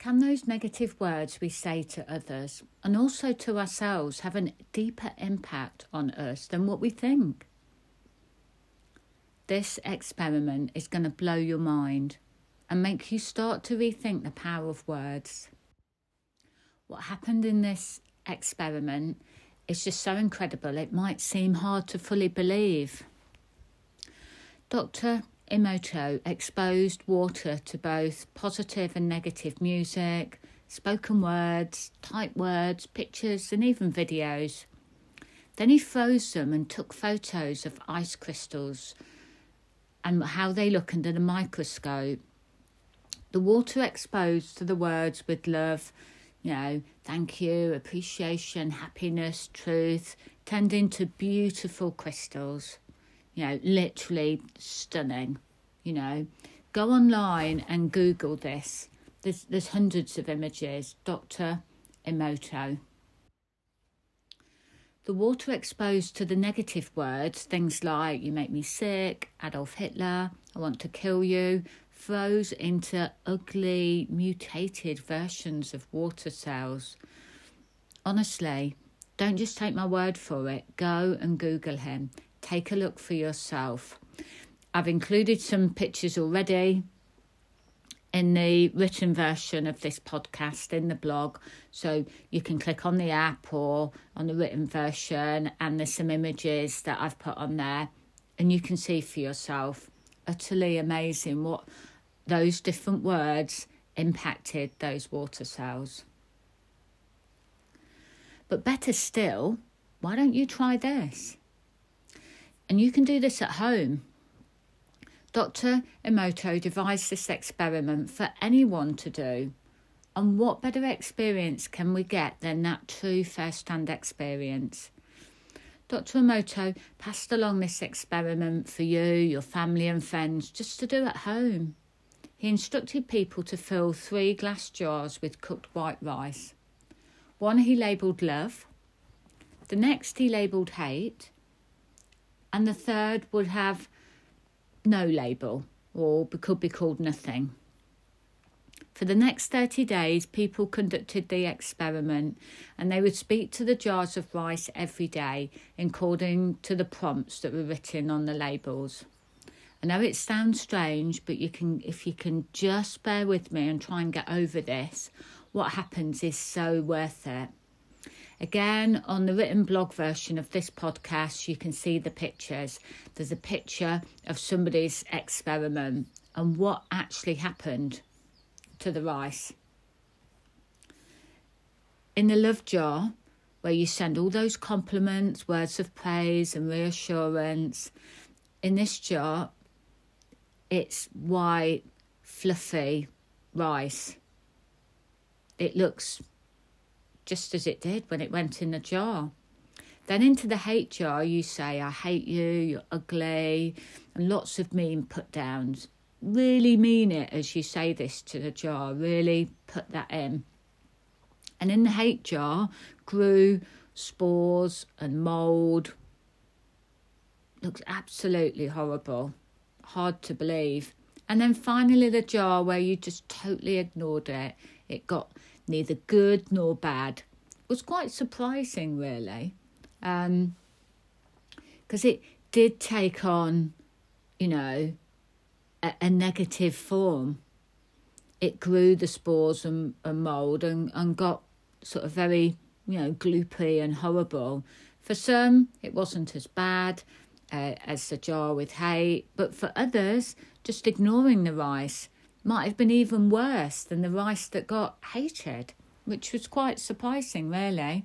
Can those negative words we say to others and also to ourselves have a deeper impact on us than what we think? This experiment is going to blow your mind and make you start to rethink the power of words. What happened in this experiment is just so incredible it might seem hard to fully believe. Dr. Emoto exposed water to both positive and negative music, spoken words, typed words, pictures, and even videos. Then he froze them and took photos of ice crystals and how they look under the microscope. The water exposed to the words with love, you know, thank you, appreciation, happiness, truth, turned into beautiful crystals you know, literally stunning. You know, go online and Google this. There's there's hundreds of images. Doctor Emoto. The water exposed to the negative words, things like "you make me sick," Adolf Hitler, "I want to kill you," froze into ugly, mutated versions of water cells. Honestly, don't just take my word for it. Go and Google him take a look for yourself. I've included some pictures already in the written version of this podcast in the blog. So you can click on the app or on the written version, and there's some images that I've put on there, and you can see for yourself. Utterly amazing what those different words impacted those water cells. But better still, why don't you try this? And you can do this at home. Dr. Emoto devised this experiment for anyone to do. And what better experience can we get than that true first hand experience? Dr. Emoto passed along this experiment for you, your family, and friends just to do at home. He instructed people to fill three glass jars with cooked white rice. One he labelled love, the next he labelled hate, and the third would have no label or could be called nothing. For the next 30 days, people conducted the experiment and they would speak to the jars of rice every day according to the prompts that were written on the labels. I know it sounds strange, but you can if you can just bear with me and try and get over this, what happens is so worth it. Again, on the written blog version of this podcast, you can see the pictures. There's a picture of somebody's experiment and what actually happened to the rice. In the love jar, where you send all those compliments, words of praise, and reassurance, in this jar, it's white, fluffy rice. It looks just as it did when it went in the jar. Then into the hate jar, you say, I hate you, you're ugly, and lots of mean put downs. Really mean it as you say this to the jar, really put that in. And in the hate jar grew spores and mould. Looks absolutely horrible, hard to believe. And then finally, the jar where you just totally ignored it, it got neither good nor bad. It was quite surprising, really, because um, it did take on, you know, a, a, negative form. It grew the spores and, and mould and, and got sort of very, you know, gloopy and horrible. For some, it wasn't as bad uh, as the jar with hay, but for others, just ignoring the rice might have been even worse than the rice that got hated, which was quite surprising, really.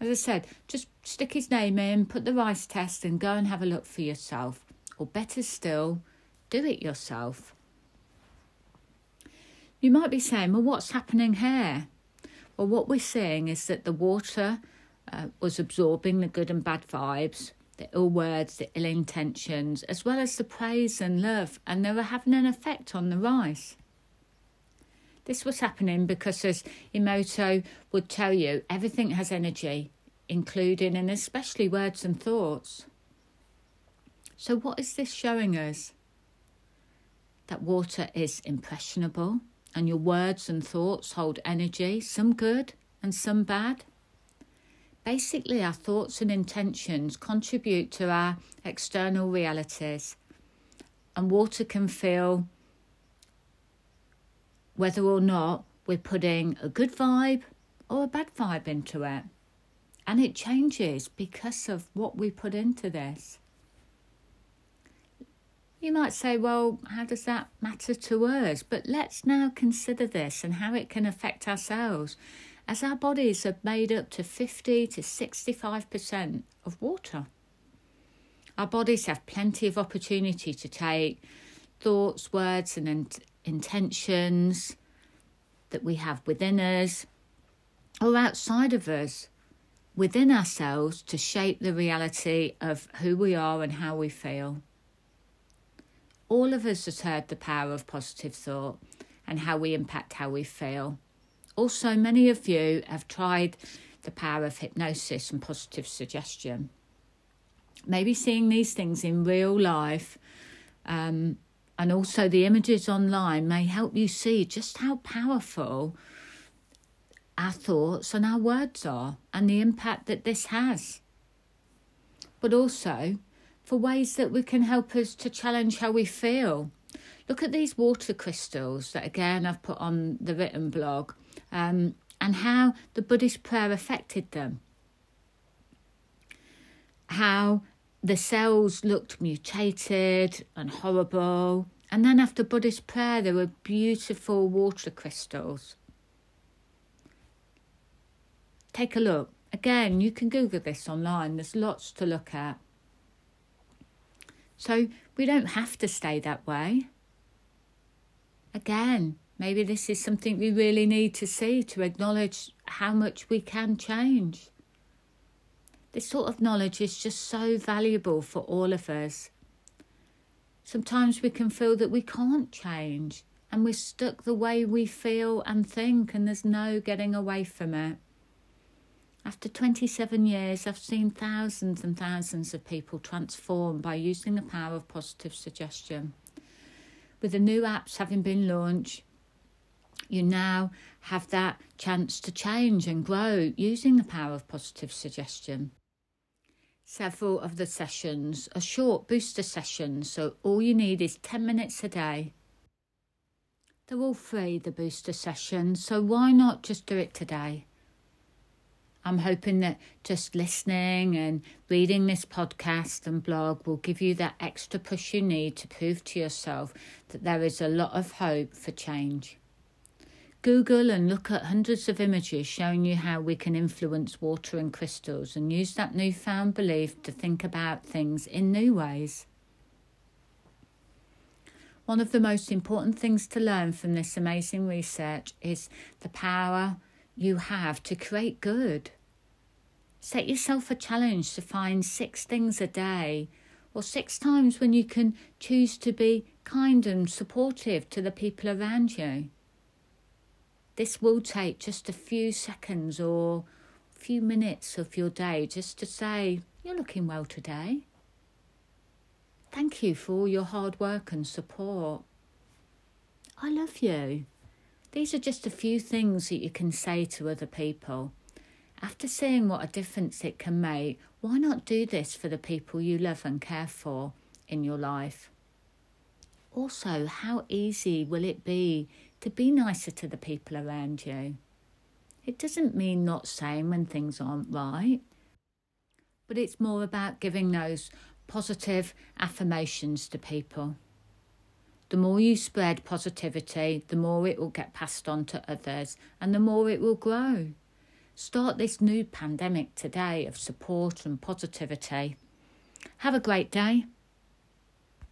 As I said, just stick his name in, put the rice test, and go and have a look for yourself. Or better still, do it yourself. You might be saying, well, what's happening here? Well, what we're seeing is that the water uh, was absorbing the good and bad vibes, the ill words, the ill intentions, as well as the praise and love, and they were having an effect on the rice. This was happening because, as Emoto would tell you, everything has energy, including and especially words and thoughts. So, what is this showing us? That water is impressionable and your words and thoughts hold energy, some good and some bad. Basically, our thoughts and intentions contribute to our external realities, and water can feel whether or not we're putting a good vibe or a bad vibe into it. And it changes because of what we put into this. You might say, well, how does that matter to us? But let's now consider this and how it can affect ourselves, as our bodies are made up to 50 to 65% of water. Our bodies have plenty of opportunity to take thoughts, words, and in- intentions that we have within us or outside of us, within ourselves, to shape the reality of who we are and how we feel. All of us has heard the power of positive thought and how we impact how we feel. Also, many of you have tried the power of hypnosis and positive suggestion. Maybe seeing these things in real life um, and also the images online may help you see just how powerful our thoughts and our words are and the impact that this has. But also, for ways that we can help us to challenge how we feel. Look at these water crystals that, again, I've put on the written blog um, and how the Buddhist prayer affected them. How the cells looked mutated and horrible. And then after Buddhist prayer, there were beautiful water crystals. Take a look. Again, you can Google this online, there's lots to look at. So we don't have to stay that way. Again, maybe this is something we really need to see to acknowledge how much we can change. This sort of knowledge is just so valuable for all of us. Sometimes we can feel that we can't change and we're stuck the way we feel and think, and there's no getting away from it. After 27 years, I've seen thousands and thousands of people transform by using the power of positive suggestion. With the new apps having been launched, you now have that chance to change and grow using the power of positive suggestion. Several of the sessions are short booster sessions, so all you need is 10 minutes a day. They're all free, the booster sessions, so why not just do it today? I'm hoping that just listening and reading this podcast and blog will give you that extra push you need to prove to yourself that there is a lot of hope for change. Google and look at hundreds of images showing you how we can influence water and crystals and use that newfound belief to think about things in new ways. One of the most important things to learn from this amazing research is the power you have to create good. Set yourself a challenge to find six things a day, or six times when you can choose to be kind and supportive to the people around you. This will take just a few seconds or a few minutes of your day just to say, You're looking well today. Thank you for all your hard work and support. I love you. These are just a few things that you can say to other people. After seeing what a difference it can make, why not do this for the people you love and care for in your life? Also, how easy will it be to be nicer to the people around you? It doesn't mean not saying when things aren't right, but it's more about giving those positive affirmations to people. The more you spread positivity, the more it will get passed on to others and the more it will grow. Start this new pandemic today of support and positivity. Have a great day.